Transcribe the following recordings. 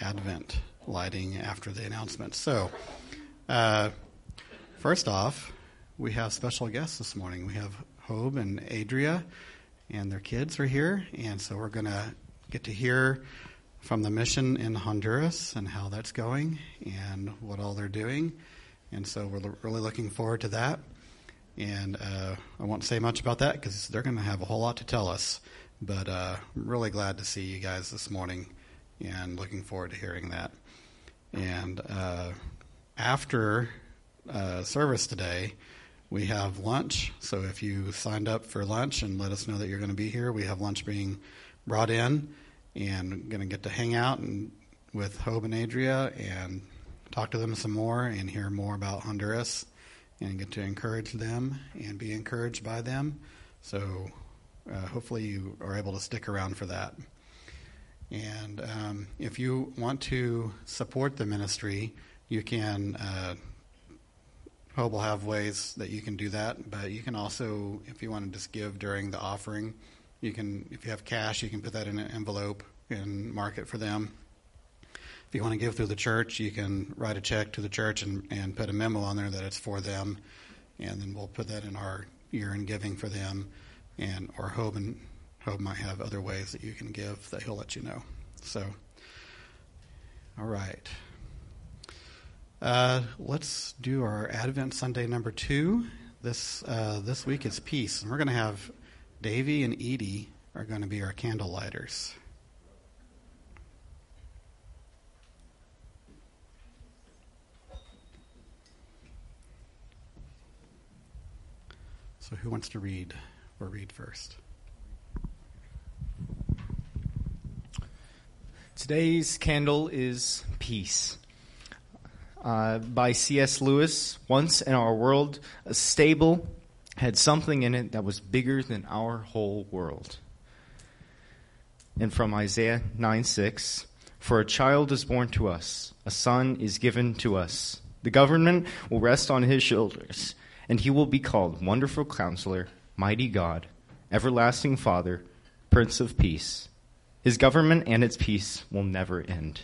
Advent lighting after the announcement. So, uh, first off, we have special guests this morning. We have Job and Adria, and their kids are here, and so we're going to get to hear from the mission in Honduras and how that's going and what all they're doing. And so we're really looking forward to that. And uh, I won't say much about that because they're going to have a whole lot to tell us. But uh, I'm really glad to see you guys this morning and looking forward to hearing that. And uh, after uh, service today, we have lunch. So if you signed up for lunch and let us know that you're going to be here, we have lunch being brought in and going to get to hang out and with Job and Adria and talk to them some more and hear more about Honduras and get to encourage them and be encouraged by them. So uh, hopefully you are able to stick around for that. And um, if you want to support the ministry, you can. Uh, Hope will have ways that you can do that, but you can also, if you want to just give during the offering, you can. If you have cash, you can put that in an envelope and mark it for them. If you want to give through the church, you can write a check to the church and, and put a memo on there that it's for them, and then we'll put that in our year in giving for them, and or Hope and Hope might have other ways that you can give that he'll let you know. So, all right. Uh, let's do our Advent Sunday number two. This uh, this week is peace, and we're going to have Davy and Edie are going to be our candle lighters. So, who wants to read or read first? Today's candle is Peace. Uh, by C.S. Lewis. Once in our world, a stable had something in it that was bigger than our whole world. And from Isaiah 9 6 For a child is born to us, a son is given to us. The government will rest on his shoulders, and he will be called Wonderful Counselor, Mighty God, Everlasting Father, Prince of Peace. His government and its peace will never end.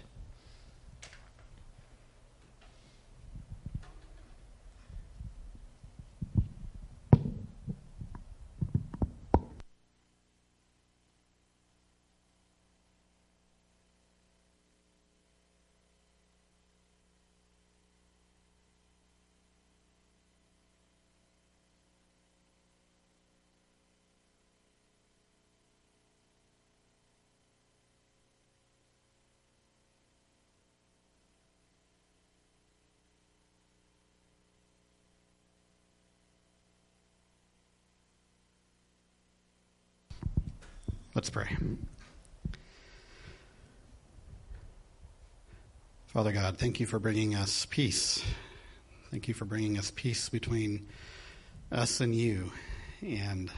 Let's pray. Father God, thank you for bringing us peace. Thank you for bringing us peace between us and you and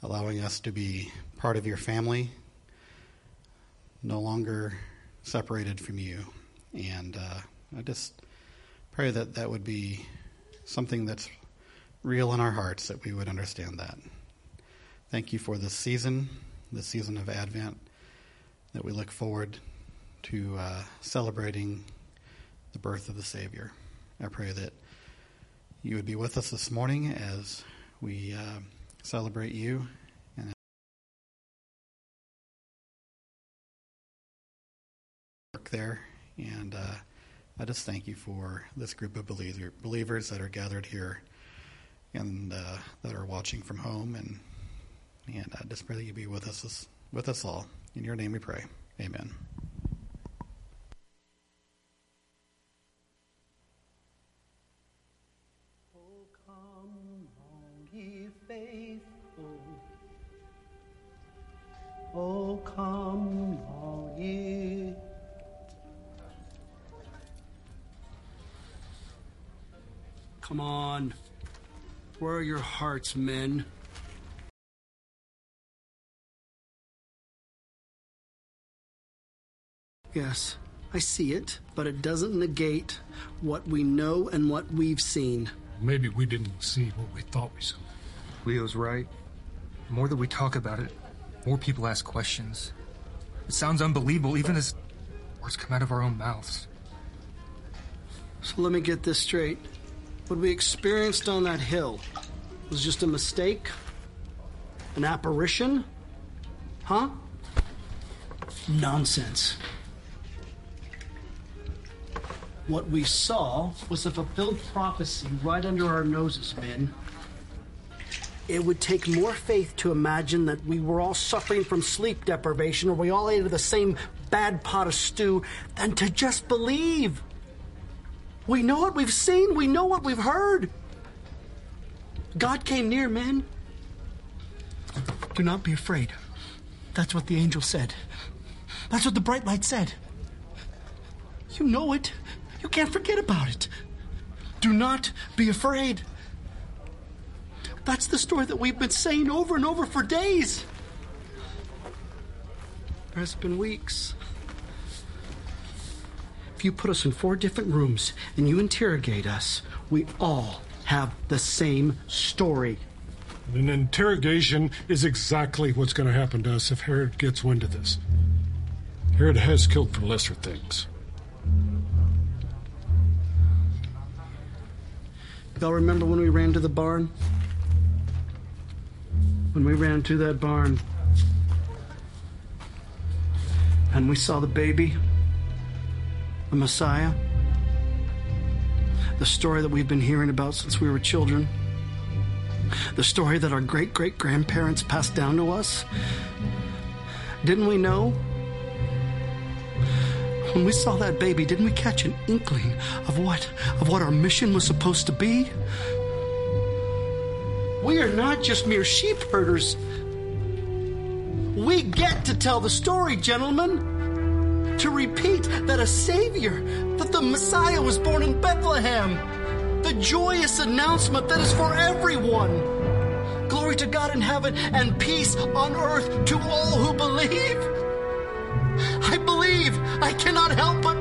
allowing us to be part of your family, no longer separated from you. And uh, I just pray that that would be something that's real in our hearts, that we would understand that. Thank you for this season, the season of Advent, that we look forward to uh, celebrating the birth of the Savior. I pray that you would be with us this morning as we uh, celebrate you and work there. And uh, I just thank you for this group of believer, believers that are gathered here and uh, that are watching from home and and I just pray that you be with us, with us all. In your name we pray. Amen. Oh, come, all ye faithful. Oh, come, all ye. Come on. Where are your hearts, men? Yes, I see it, but it doesn't negate what we know and what we've seen. Maybe we didn't see what we thought we saw. Leo's right. The more that we talk about it, more people ask questions. It sounds unbelievable, even as Words come out of our own mouths. So let me get this straight. What we experienced on that hill was just a mistake? An apparition? Huh? Nonsense. What we saw was a fulfilled prophecy right under our noses, men. It would take more faith to imagine that we were all suffering from sleep deprivation or we all ate the same bad pot of stew than to just believe. We know what we've seen, we know what we've heard. God came near, men. Do not be afraid. That's what the angel said. That's what the bright light said. You know it. You can't forget about it. Do not be afraid. That's the story that we've been saying over and over for days. It's been weeks. If you put us in four different rooms and you interrogate us, we all have the same story. An interrogation is exactly what's going to happen to us if Herod gets wind of this. Herod has killed for lesser things. Y'all remember when we ran to the barn? When we ran to that barn and we saw the baby, the Messiah, the story that we've been hearing about since we were children, the story that our great great grandparents passed down to us. Didn't we know? When we saw that baby, didn't we catch an inkling of what of what our mission was supposed to be? We are not just mere sheep herders. We get to tell the story, gentlemen. To repeat that a Savior, that the Messiah was born in Bethlehem. The joyous announcement that is for everyone. Glory to God in heaven and peace on earth to all who believe. I cannot help but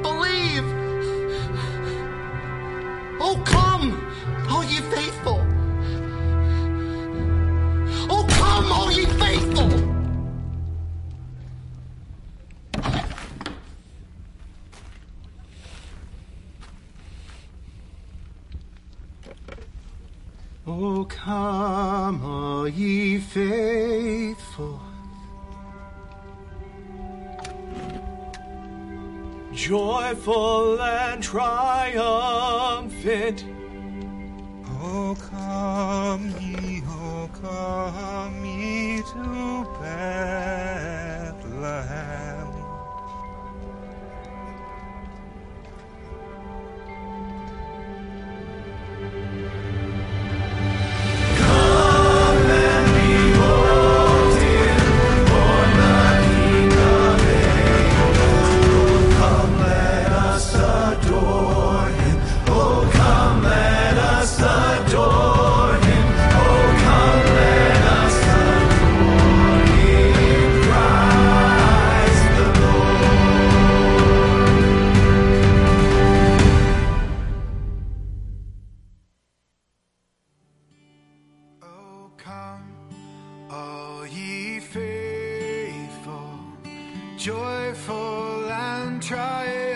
joyful and triumphant.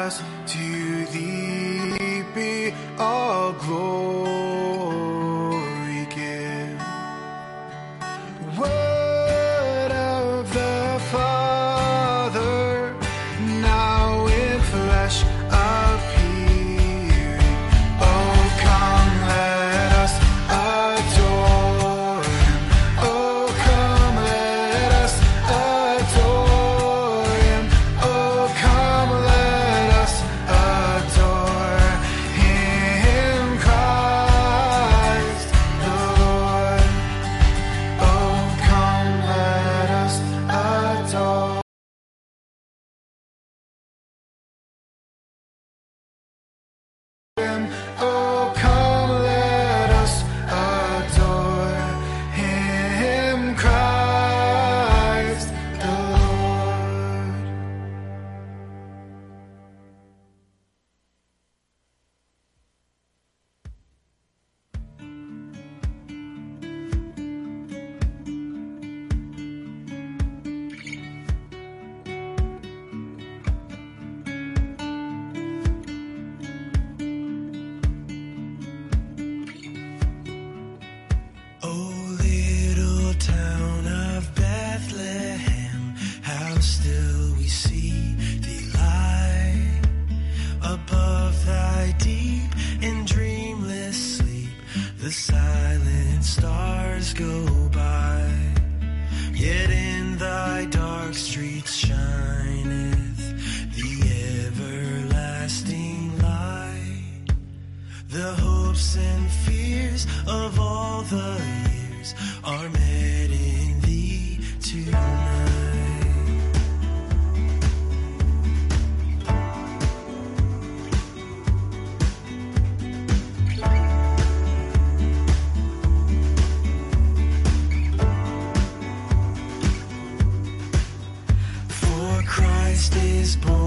Us. Christ is born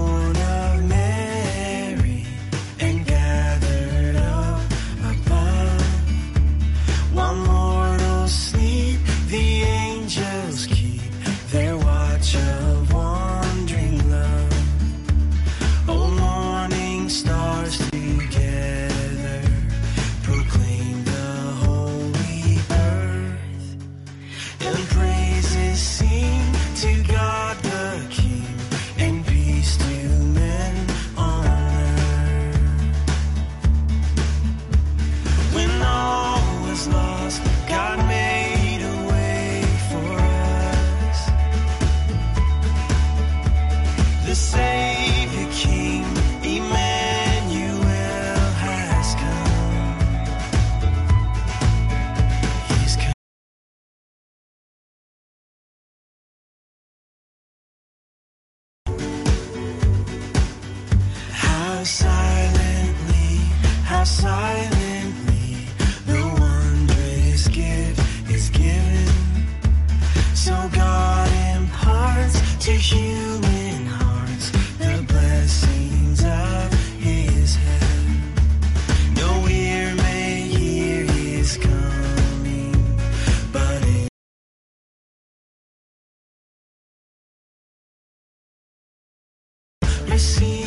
receive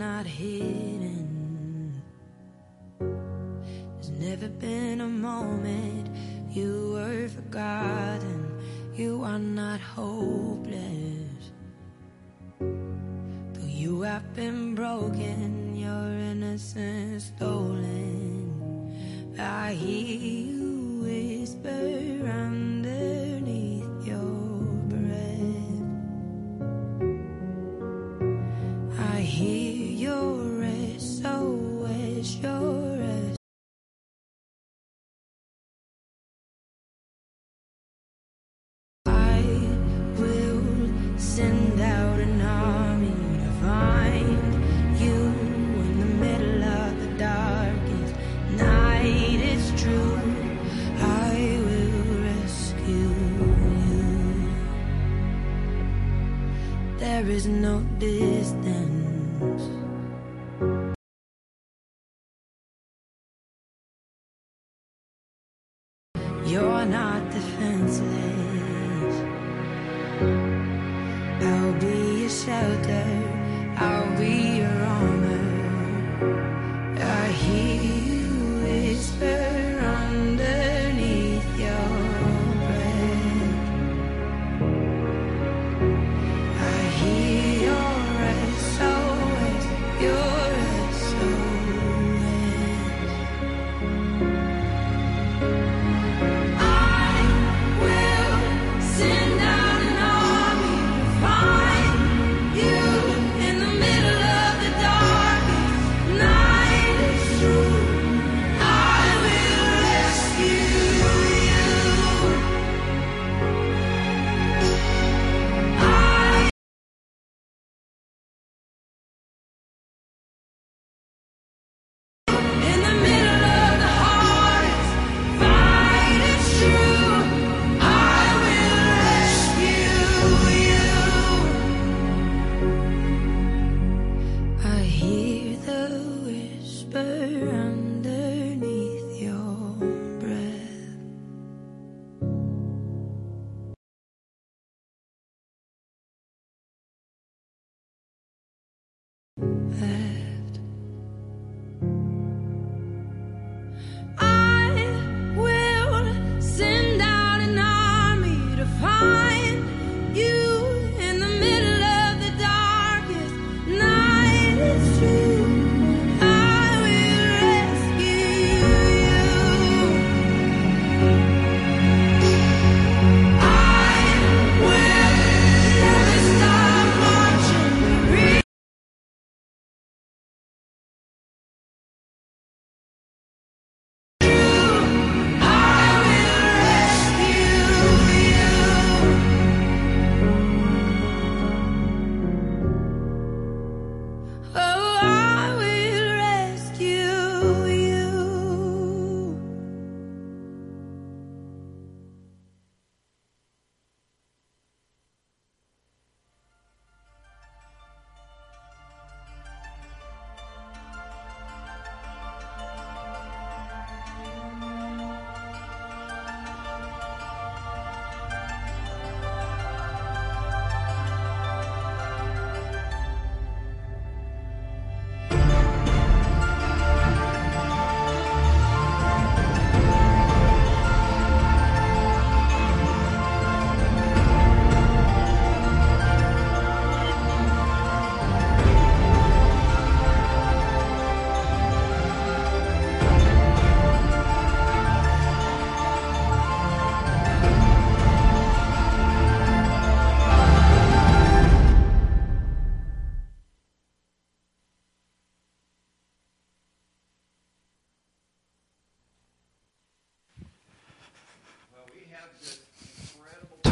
not hidden. There's never been a moment you were forgotten. You are not hopeless. Though you have been broken, your innocence stolen. I hear you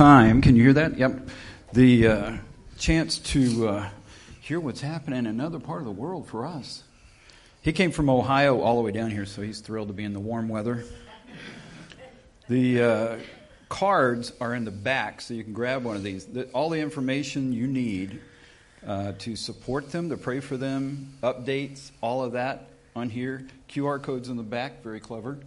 time. Can you hear that? Yep. The uh, chance to uh, hear what's happening in another part of the world for us. He came from Ohio all the way down here, so he's thrilled to be in the warm weather. The uh, cards are in the back, so you can grab one of these. The, all the information you need uh, to support them, to pray for them, updates, all of that on here. QR codes in the back, very clever.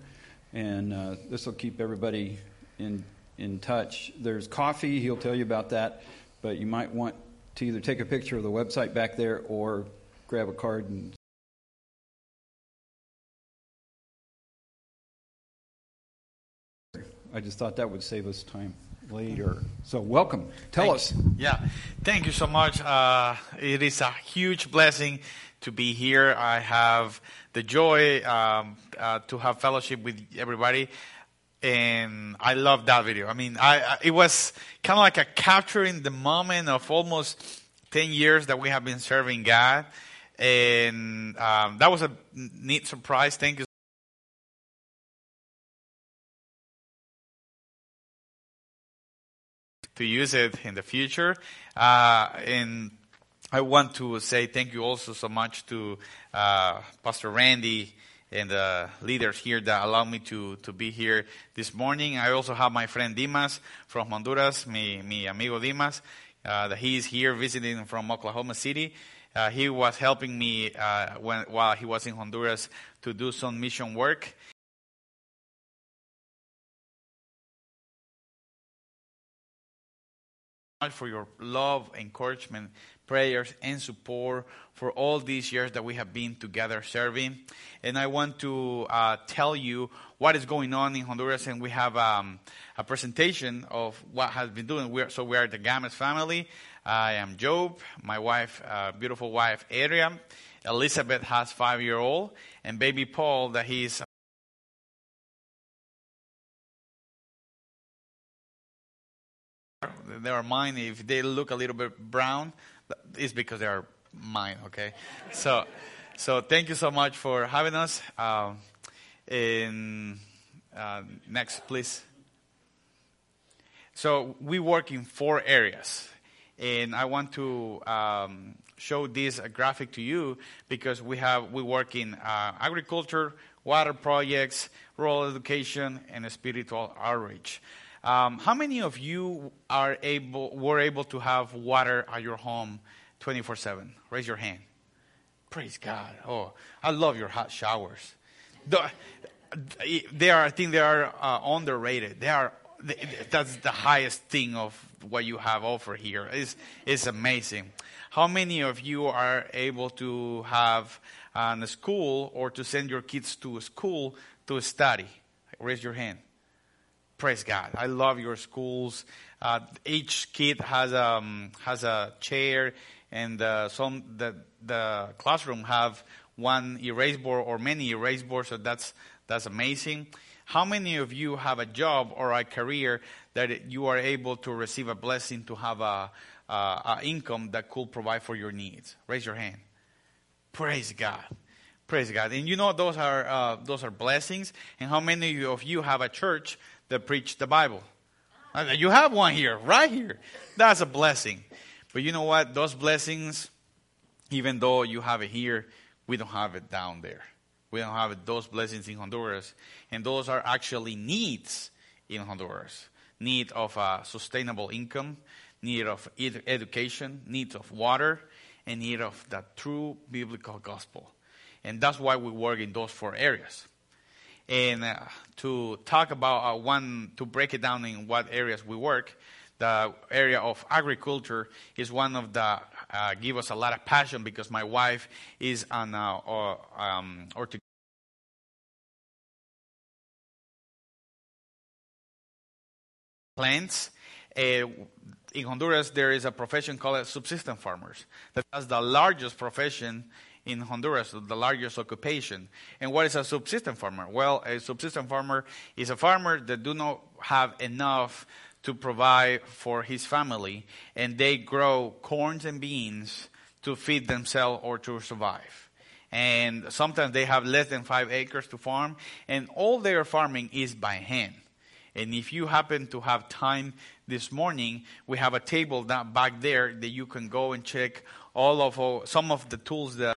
And uh, this will keep everybody in, in touch. There's coffee, he'll tell you about that, but you might want to either take a picture of the website back there or grab a card and I just thought that would save us time later. So, welcome. Tell Thank- us. Yeah, thank you so much. Uh, it is a huge blessing to be here. I have the joy um, uh, to have fellowship with everybody, and I love that video. I mean, I, I it was kind of like a capturing the moment of almost ten years that we have been serving God, and um, that was a neat surprise. Thank you. to use it in the future. Uh, and I want to say thank you also so much to uh, Pastor Randy and the leaders here that allow me to, to be here this morning. I also have my friend Dimas from Honduras, mi, mi amigo Dimas, uh, that he is here visiting from Oklahoma City. Uh, he was helping me uh, when, while he was in Honduras to do some mission work. for your love, encouragement, prayers, and support for all these years that we have been together serving. And I want to uh, tell you what is going on in Honduras, and we have um, a presentation of what has been doing. We're, so we are the Games family. I am Job, my wife, uh, beautiful wife, Adria. Elizabeth has five year old, and baby Paul, that he's they are mine. If they look a little bit brown, it's because they are mine. Okay, so so thank you so much for having us. Um, in uh, next, please. So we work in four areas, and I want to um, show this graphic to you because we have we work in uh, agriculture, water projects, rural education, and spiritual outreach. Um, how many of you are able were able to have water at your home 24/7? Raise your hand. Praise God. Oh, I love your hot showers. The, they are, I think, they are uh, underrated. They are. That's the highest thing of what you have offered here. It's, it's amazing. How many of you are able to have uh, a school or to send your kids to a school to study? Raise your hand. Praise God. I love your schools. Uh, each kid has um, has a chair, and uh, some the the classroom have one erase board or many erase boards. So that's that's amazing. How many of you have a job or a career that you are able to receive a blessing to have a, a, a income that could provide for your needs? Raise your hand. Praise God. Praise God. And you know those are uh, those are blessings. And how many of you have a church that preach the Bible? Uh, You have one here, right here. That's a blessing. But you know what? Those blessings, even though you have it here, we don't have it down there. We don't have it, those blessings in Honduras. And those are actually needs in Honduras. Need of a sustainable income, need of ed- education, need of water, and need of the true biblical gospel. And that's why we work in those four areas. And uh, to talk about uh, one, to break it down in what areas we work, the area of agriculture is one of the uh, give us a lot of passion because my wife is an uh, or, um, plants. Uh, in Honduras, there is a profession called subsistence farmers. That's the largest profession in Honduras, the largest occupation. And what is a subsistence farmer? Well, a subsistence farmer is a farmer that do not have enough to provide for his family, and they grow corns and beans to feed themselves or to survive. And sometimes they have less than five acres to farm, and all their farming is by hand. And if you happen to have time this morning, we have a table that back there that you can go and check all of all, some of the tools that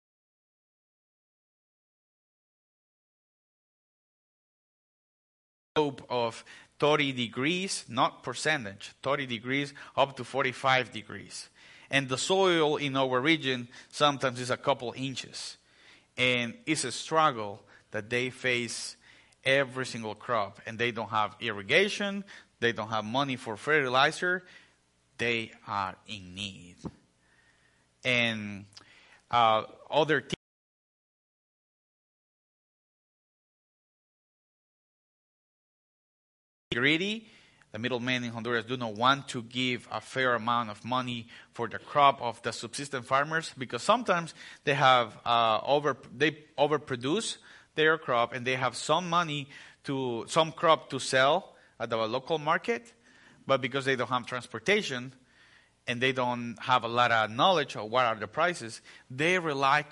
of 30 degrees, not percentage, 30 degrees up to 45 degrees. And the soil in our region sometimes is a couple inches. And it's a struggle that they face every single crop. And they don't have irrigation, they don't have money for fertilizer, they are in need. And uh, other greedy. The middlemen in Honduras do not want to give a fair amount of money for the crop of the subsistence farmers because sometimes they have uh, over they overproduce their crop and they have some money to some crop to sell at the local market, but because they don't have transportation and they don't have a lot of knowledge of what are the prices, they rely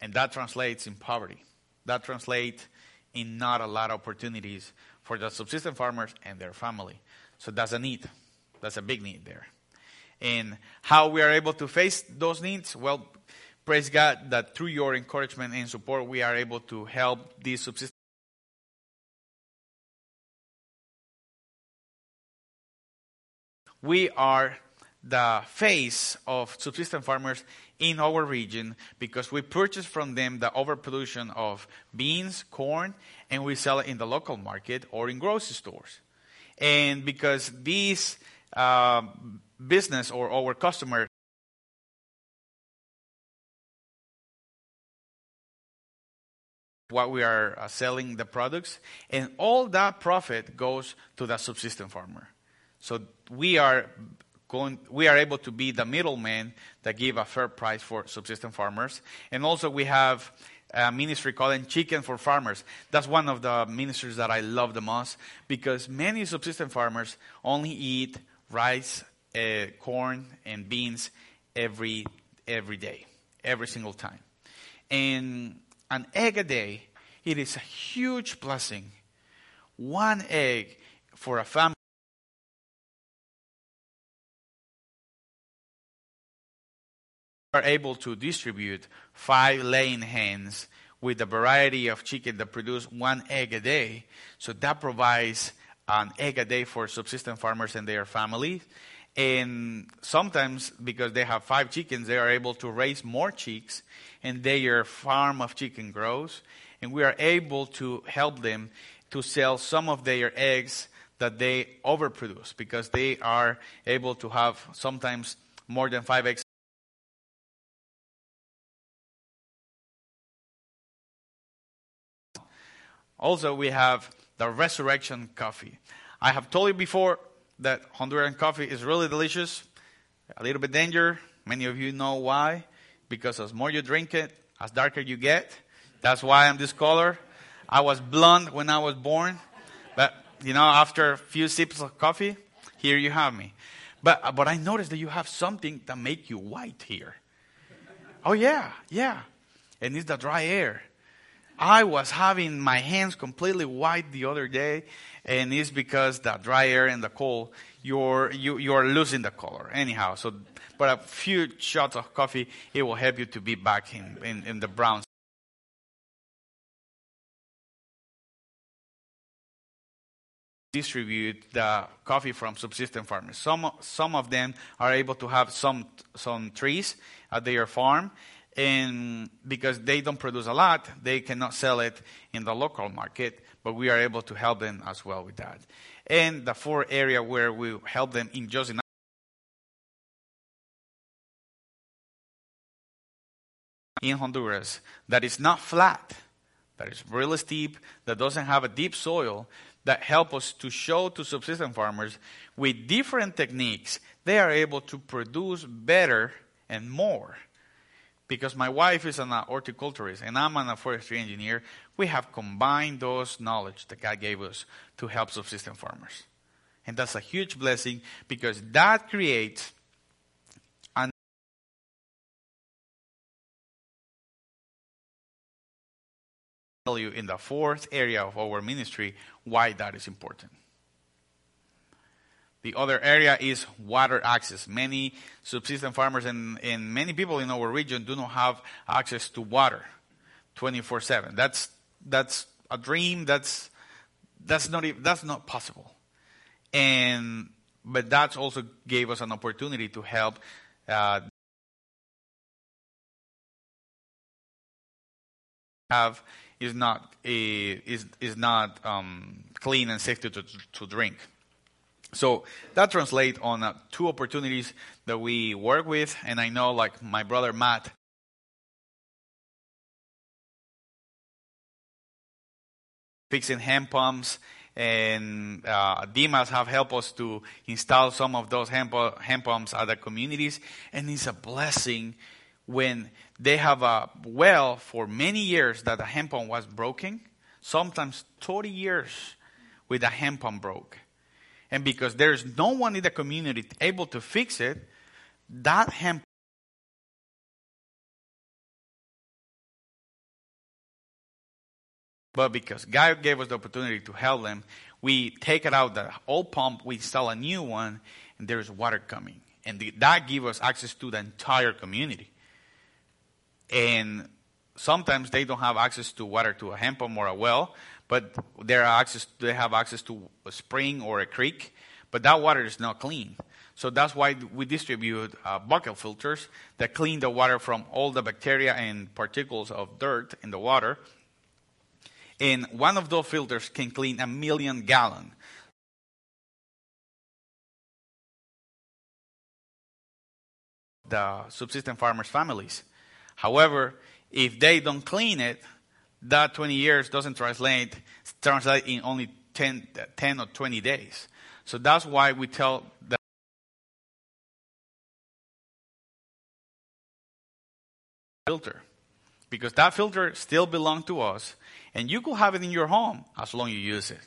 And that translates in poverty. That translates in not a lot of opportunities for the subsistence farmers and their family. So that's a need. That's a big need there. And how we are able to face those needs? Well, praise God that through your encouragement and support, we are able to help these subsistence. We are the face of subsistence farmers in our region because we purchase from them the overproduction of beans, corn, and we sell it in the local market or in grocery stores. And because these uh, business or our customer what we are uh, selling the products and all that profit goes to the subsistence farmer so we are going, we are able to be the middleman that give a fair price for subsistence farmers. And also we have a ministry called Chicken for Farmers. That's one of the ministries that I love the most because many subsistence farmers only eat rice, uh, corn, and beans every every day, every single time. And an egg a day, it is a huge blessing. One egg for a family. Are able to distribute five laying hens with a variety of chicken that produce one egg a day. So that provides an egg a day for subsistence farmers and their families. And sometimes, because they have five chickens, they are able to raise more chicks, and their farm of chicken grows. And we are able to help them to sell some of their eggs that they overproduce because they are able to have sometimes more than five eggs. Also, we have the resurrection coffee. I have told you before that Honduran coffee is really delicious, a little bit danger. Many of you know why. Because as more you drink it, as darker you get. That's why I'm this color. I was blonde when I was born, but you know, after a few sips of coffee, here you have me. But but I noticed that you have something that make you white here. Oh yeah, yeah, and it's the dry air. I was having my hands completely white the other day, and it's because the dry air and the cold, you're, you, you're losing the color. Anyhow, so, but a few shots of coffee, it will help you to be back in, in, in the brown. Distribute the coffee from subsistence farmers. Some, some of them are able to have some, some trees at their farm, and because they don't produce a lot, they cannot sell it in the local market, but we are able to help them as well with that. And the fourth area where we help them in just enough in Honduras that is not flat, that is really steep, that doesn't have a deep soil, that help us to show to subsistence farmers with different techniques, they are able to produce better and more because my wife is an horticulturist and I'm an forestry engineer, we have combined those knowledge that God gave us to help subsistence farmers. And that's a huge blessing because that creates an value in the fourth area of our ministry why that is important. The other area is water access. Many subsistence farmers and, and many people in our region do not have access to water 24 7. That's, that's a dream. That's, that's, not, that's not possible. And, but that also gave us an opportunity to help uh, have is not a, is, is not um, clean and safe to, to, to drink. So that translates on uh, two opportunities that we work with, and I know, like my brother Matt, fixing hand pumps, and uh, Dimas have helped us to install some of those hand, hand pumps at the communities, and it's a blessing when they have a well for many years that the hand pump was broken, sometimes 30 years with a hand pump broke. And because there's no one in the community able to fix it, that hand But because God gave us the opportunity to help them, we take it out the old pump, we install a new one, and there's water coming. And that gives us access to the entire community. And sometimes they don't have access to water to a hand pump or a well, but they, access, they have access to a spring or a creek, but that water is not clean. So that's why we distribute uh, bucket filters that clean the water from all the bacteria and particles of dirt in the water. And one of those filters can clean a million gallon. The subsistence farmers' families. However, if they don't clean it, that 20 years doesn't translate translate in only 10, 10 or 20 days. So that's why we tell the filter. Because that filter still belongs to us and you could have it in your home as long as you use it.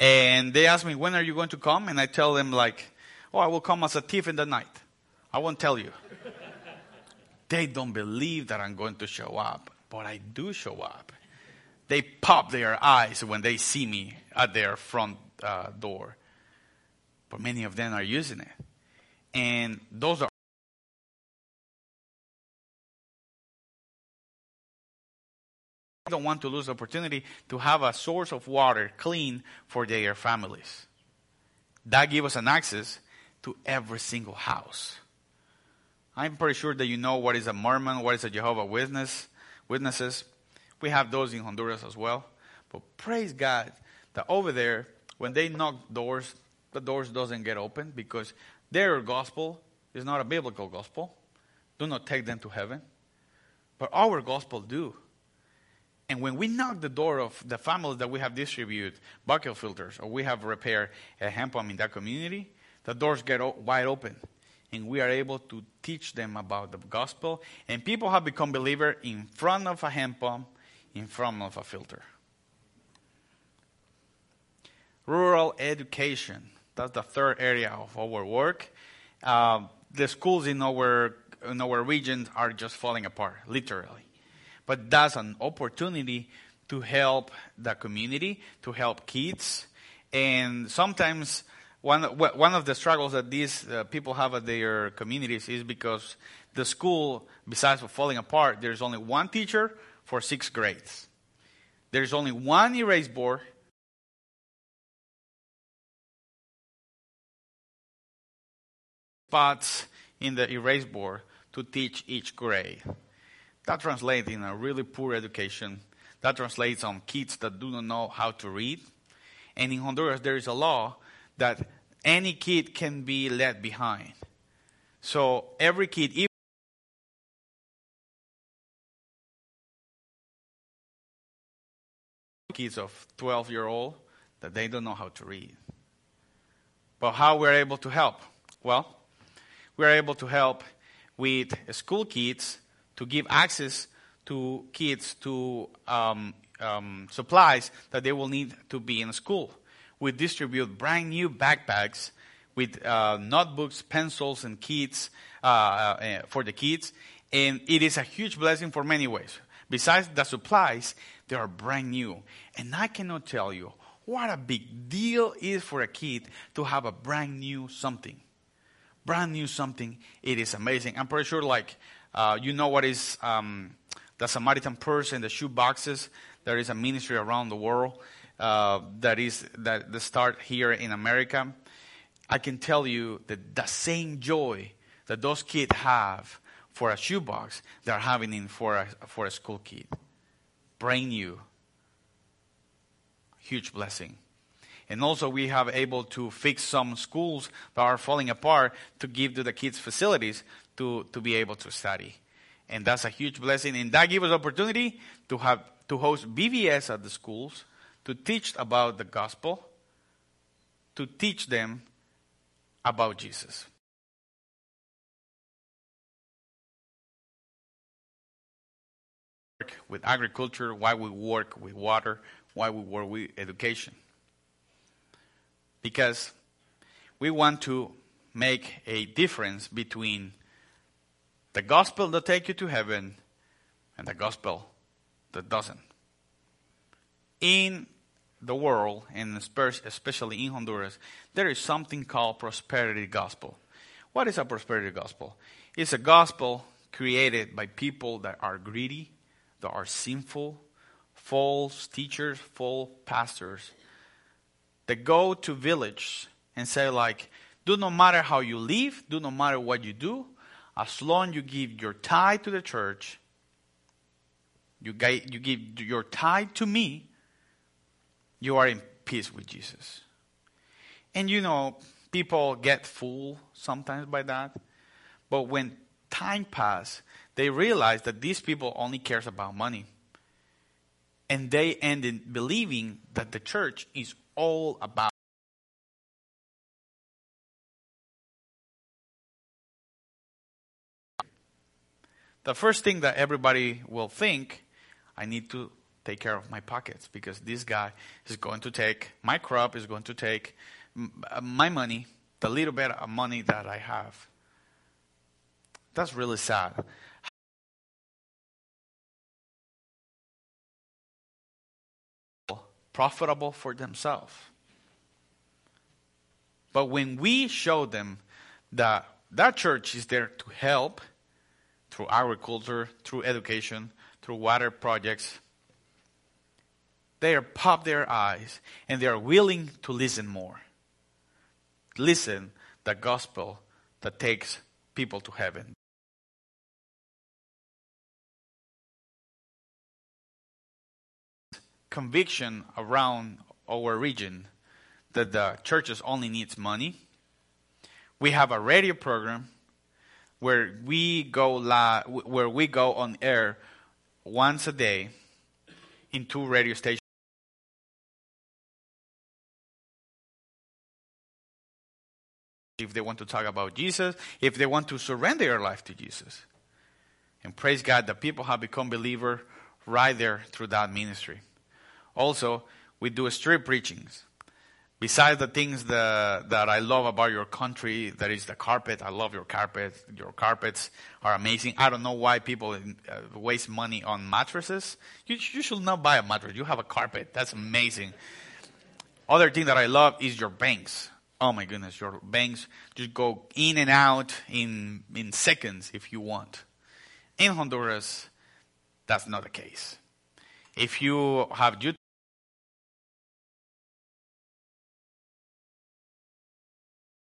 And they ask me when are you going to come? And i tell them like oh i will come as a thief in the night. I won't tell you. They don't believe that i'm going to show up but i do show up they pop their eyes when they see me at their front uh, door but many of them are using it and those are don't want to lose the opportunity to have a source of water clean for their families. That gives us an access to every single house. I'm pretty sure that you know what is a Mormon, what is a Jehovah Witness, witnesses. We have those in Honduras as well. But praise God that over there, when they knock doors, the doors doesn't get open because their gospel is not a biblical gospel. Do not take them to heaven. But our gospel do. And when we knock the door of the families that we have distributed bucket filters or we have repaired a hand pump in that community, the doors get wide open. And we are able to teach them about the gospel. And people have become believers in front of a hand pump, in front of a filter. Rural education. That's the third area of our work. Uh, the schools in our, in our region are just falling apart, literally but that's an opportunity to help the community, to help kids. And sometimes one, one of the struggles that these uh, people have at their communities is because the school, besides falling apart, there's only one teacher for six grades. There's only one erase board. Spots in the erase board to teach each grade. That translates in a really poor education. That translates on kids that do not know how to read. And in Honduras, there is a law that any kid can be left behind. So every kid, even kids of 12 year old, that they don't know how to read. But how we're able to help? Well, we're able to help with school kids to give access to kids to um, um, supplies that they will need to be in school. We distribute brand new backpacks with uh, notebooks, pencils, and kits uh, uh, for the kids, and it is a huge blessing for many ways. Besides the supplies, they are brand new, and I cannot tell you what a big deal is for a kid to have a brand new something. Brand new something. It is amazing. I'm pretty sure, like uh, you know what is um, the Samaritan purse and the shoe boxes. There is a ministry around the world uh, that is that the start here in America. I can tell you that the same joy that those kids have for a shoebox, they're having in for a, for a school kid. Brand new. Huge blessing. And also we have able to fix some schools that are falling apart to give to the kids facilities to, to be able to study. And that's a huge blessing. And that gives us opportunity to have to host BVS at the schools, to teach about the gospel, to teach them about Jesus. With agriculture, why we work with water, why we work with education. Because we want to make a difference between the gospel that take you to heaven and the gospel that doesn't. In the world, and especially in Honduras, there is something called prosperity gospel. What is a prosperity gospel? It's a gospel created by people that are greedy, that are sinful, false teachers, false pastors, that go to village and say like, do no matter how you live, do no matter what you do, as long you give your tithe to the church, you, you give your tithe to me, you are in peace with Jesus. And you know, people get fooled sometimes by that. But when time passes, they realize that these people only cares about money. And they end in believing that the church is all about the first thing that everybody will think, I need to take care of my pockets because this guy is going to take my crop, is going to take uh, my money, the little bit of money that I have. That's really sad. Profitable for themselves. But when we show them that that church is there to help through agriculture, through education, through water projects, they are pop their eyes and they are willing to listen more. Listen the gospel that takes people to heaven. Conviction around our region that the churches only needs money. We have a radio program where we go li- where we go on air once a day in two radio stations. If they want to talk about Jesus, if they want to surrender their life to Jesus. And praise God that people have become believer right there through that ministry. Also, we do street preachings. Besides the things that, that I love about your country, that is the carpet. I love your carpet. Your carpets are amazing. I don't know why people uh, waste money on mattresses. You, you should not buy a mattress. You have a carpet. That's amazing. Other thing that I love is your banks. Oh my goodness, your banks just go in and out in, in seconds if you want. In Honduras, that's not the case. If you have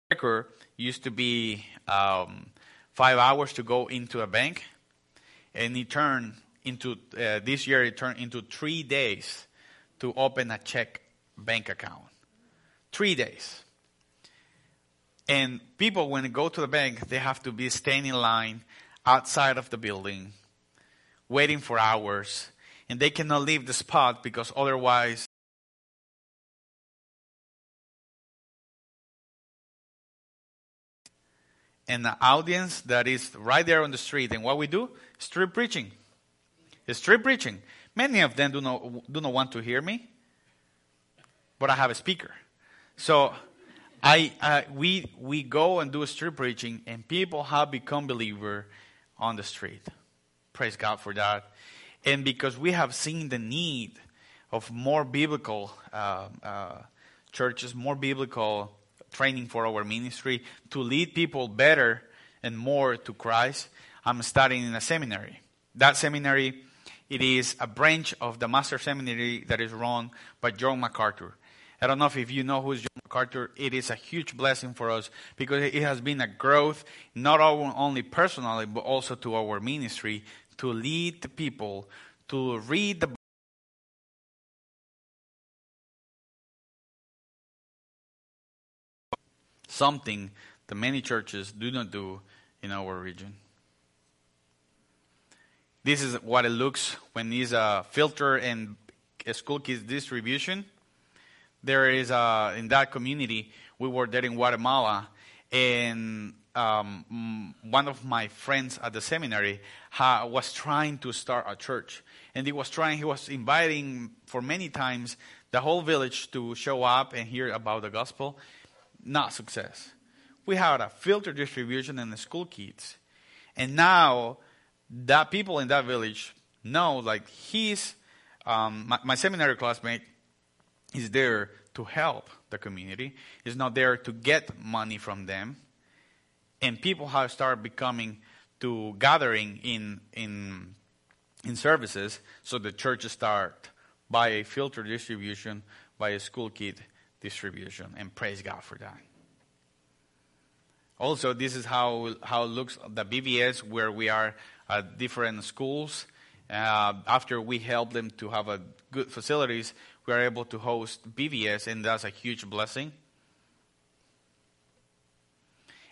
record used to be um, five hours to go into a bank, and it turned into uh, this year it turned into three days to open a check bank account. Three days. And people, when they go to the bank, they have to be standing in line outside of the building, waiting for hours, and they cannot leave the spot because otherwise and the audience that is right there on the street. And what we do? Street preaching. Street preaching. Many of them do not, do not want to hear me, but I have a speaker. So I, uh, we, we go and do street preaching, and people have become believer on the street. Praise God for that. And because we have seen the need of more biblical uh, uh, churches, more biblical training for our ministry to lead people better and more to Christ, I'm studying in a seminary. That seminary, it is a branch of the master seminary that is run by John MacArthur. I don't know if you know who is John MacArthur. It is a huge blessing for us because it has been a growth, not only personally, but also to our ministry to lead the people to read the something that many churches do not do in our region. This is what it looks when it's a filter and school kids distribution. There is a, in that community, we were there in Guatemala, and um, one of my friends at the seminary ha, was trying to start a church. And he was trying, he was inviting for many times the whole village to show up and hear about the gospel. Not success. We had a filter distribution in the school kids. And now that people in that village know, like he's, um, my, my seminary classmate is there to help the community. He's not there to get money from them. And people have started becoming to gathering in in in services, so the churches start by a filter distribution, by a school kit distribution, and praise God for that. Also, this is how how it looks the BVS where we are at different schools. Uh, after we help them to have a good facilities, we are able to host BVS, and that's a huge blessing.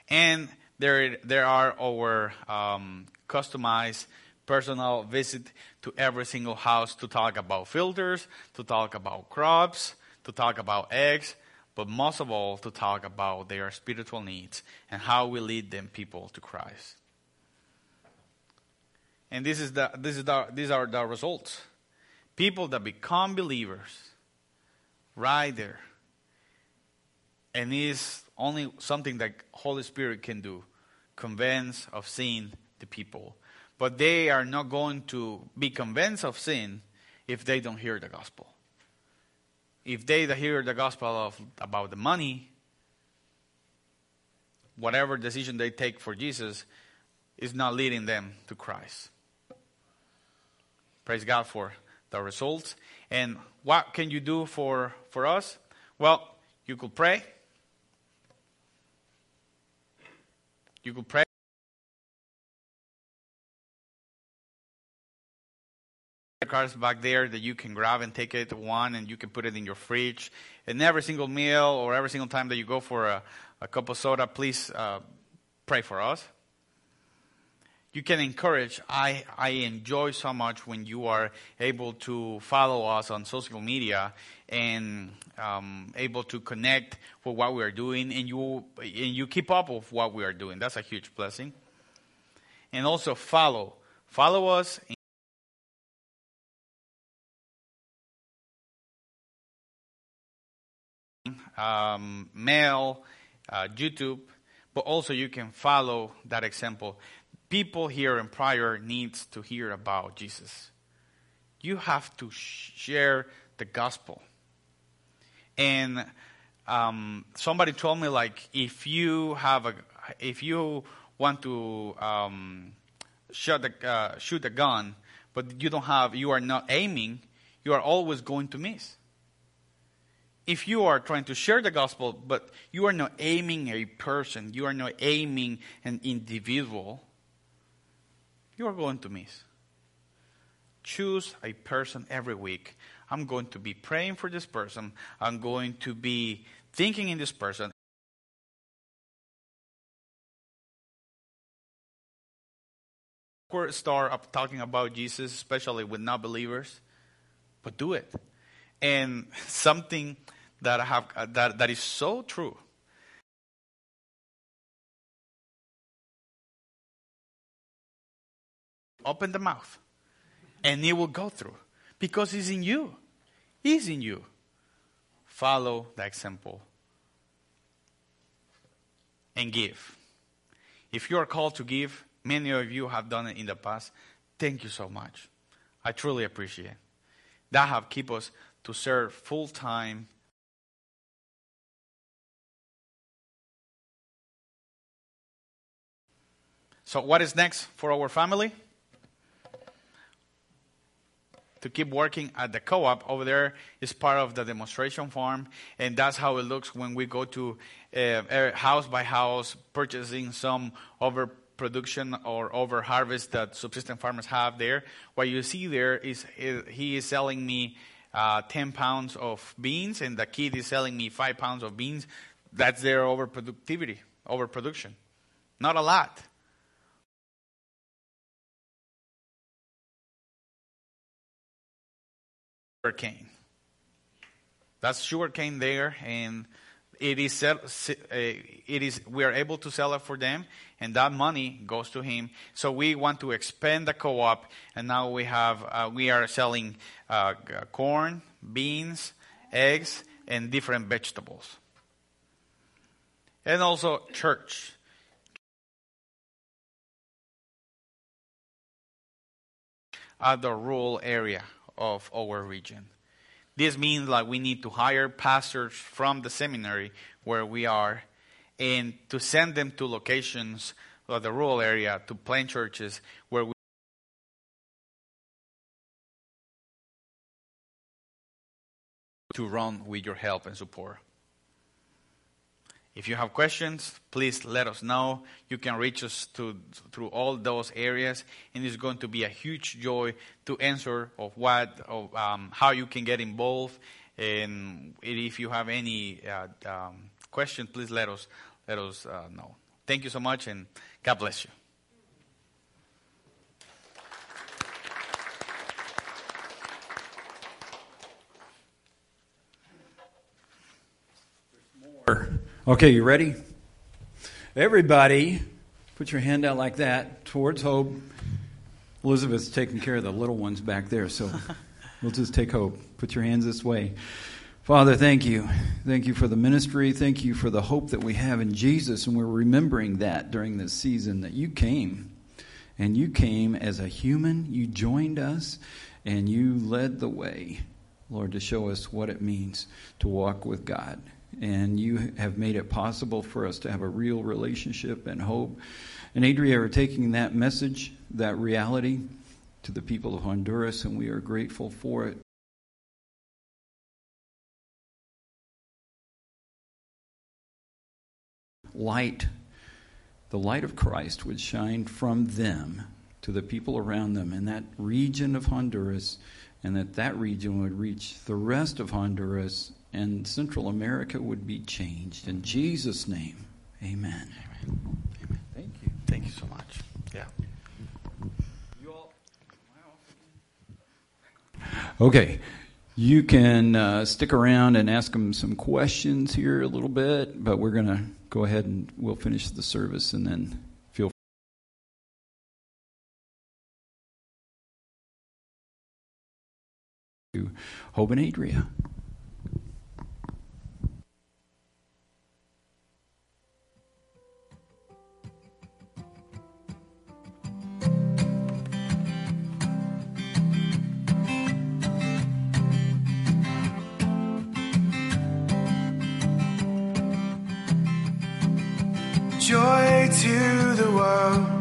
And there, there are our um, customized personal visit to every single house to talk about filters, to talk about crops, to talk about eggs, but most of all to talk about their spiritual needs and how we lead them people to Christ. And this is the, this is the, these are the results. People that become believers right there. And is only something that Holy Spirit can do. Convince of sin the people. But they are not going to be convinced of sin if they don't hear the gospel. If they hear the gospel of, about the money, whatever decision they take for Jesus is not leading them to Christ. Praise God for the results. And what can you do for, for us? Well, you could pray. You could pray. cards back there that you can grab and take it one and you can put it in your fridge and every single meal or every single time that you go for a, a cup of soda please uh, pray for us you can encourage. I, I enjoy so much when you are able to follow us on social media and um, able to connect with what we are doing and you, and you keep up with what we are doing. That's a huge blessing. And also follow. Follow us. Um, mail, uh, YouTube, but also you can follow that example people here in Pryor needs to hear about Jesus. You have to share the gospel. And um, somebody told me like if you have a if you want to um, shoot the uh, shoot a gun, but you don't have you are not aiming, you are always going to miss. If you are trying to share the gospel, but you are not aiming a person, you are not aiming an individual, you are going to miss. Choose a person every week. I'm going to be praying for this person. I'm going to be thinking in this person. Start up talking about Jesus, especially with non believers, but do it. And something that I have uh, that, that is so true open the mouth and it will go through because it's in you. It's in you. Follow the example and give. If you are called to give, many of you have done it in the past. Thank you so much. I truly appreciate it. That have keep us to serve full time So, what is next for our family? To keep working at the co-op over there is part of the demonstration farm and that's how it looks when we go to uh, house by house purchasing some overproduction or over harvest that subsistence farmers have there what you see there is, is he is selling me uh, 10 pounds of beans and the kid is selling me 5 pounds of beans That's their overproductivity, overproduction. Not a lot. Sugarcane. That's sugarcane there, and it is uh, it is we are able to sell it for them, and that money goes to him. So we want to expand the co-op, and now we have uh, we are selling uh, corn, beans, eggs, and different vegetables, and also church. At the rural area of our region. This means like we need to hire pastors from the seminary where we are and to send them to locations of the rural area to plant churches where we to run with your help and support. If you have questions, please let us know. You can reach us to, through all those areas, and it's going to be a huge joy to answer of what, of um, how you can get involved. And if you have any uh, um, questions, please let us let us uh, know. Thank you so much, and God bless you. Okay, you ready? Everybody, put your hand out like that towards Job. Elizabeth's taking care of the little ones back there, so we'll just take Job. Put your hands this way. Father, thank you. Thank you for the ministry. Thank you for the hope that we have in Jesus. And we're remembering that during this season that you came. And you came as a human. You joined us and you led the way, Lord, to show us what it means to walk with God. And you have made it possible for us to have a real relationship and hope. And Adria are taking that message, that reality, to the people of Honduras, and we are grateful for it. light, the light of Christ would shine from them to the people around them in that region of Honduras, and that that region would reach the rest of Honduras, and Central America would be changed. In Jesus' name, amen. Amen. Amen. Thank you. Thank you so much. Yeah. Okay. You can uh, stick around and ask them some questions here a little bit, but we're going to go ahead and we'll finish the service and then feel to Job and Adria. World,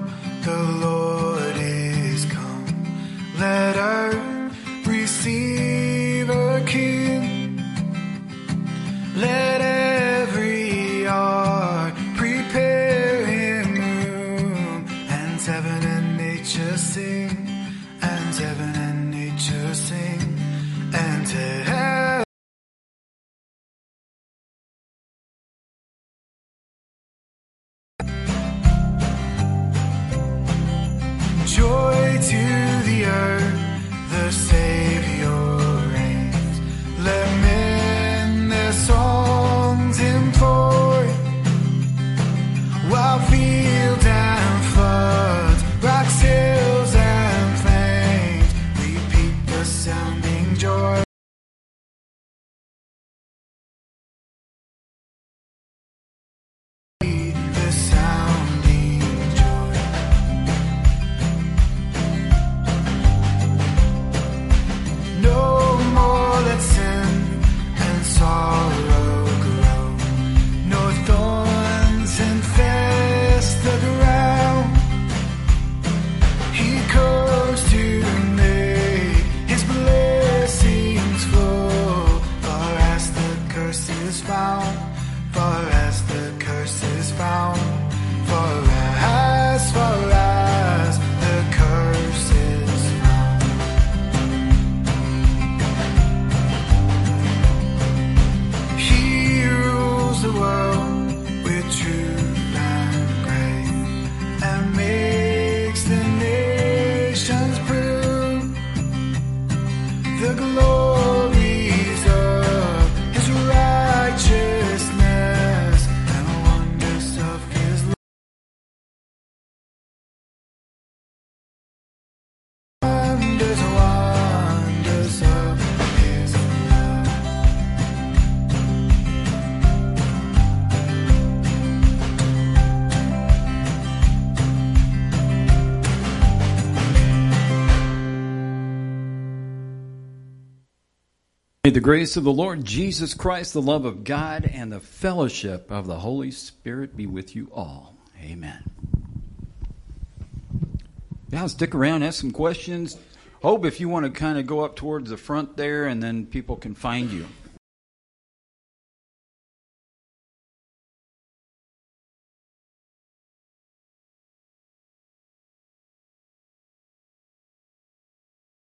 May the grace of the Lord Jesus Christ, the love of God, and the fellowship of the Holy Spirit be with you all. Amen. Yeah, stick around, ask some questions. Job if you want to kind of go up towards the front there, and then people can find you.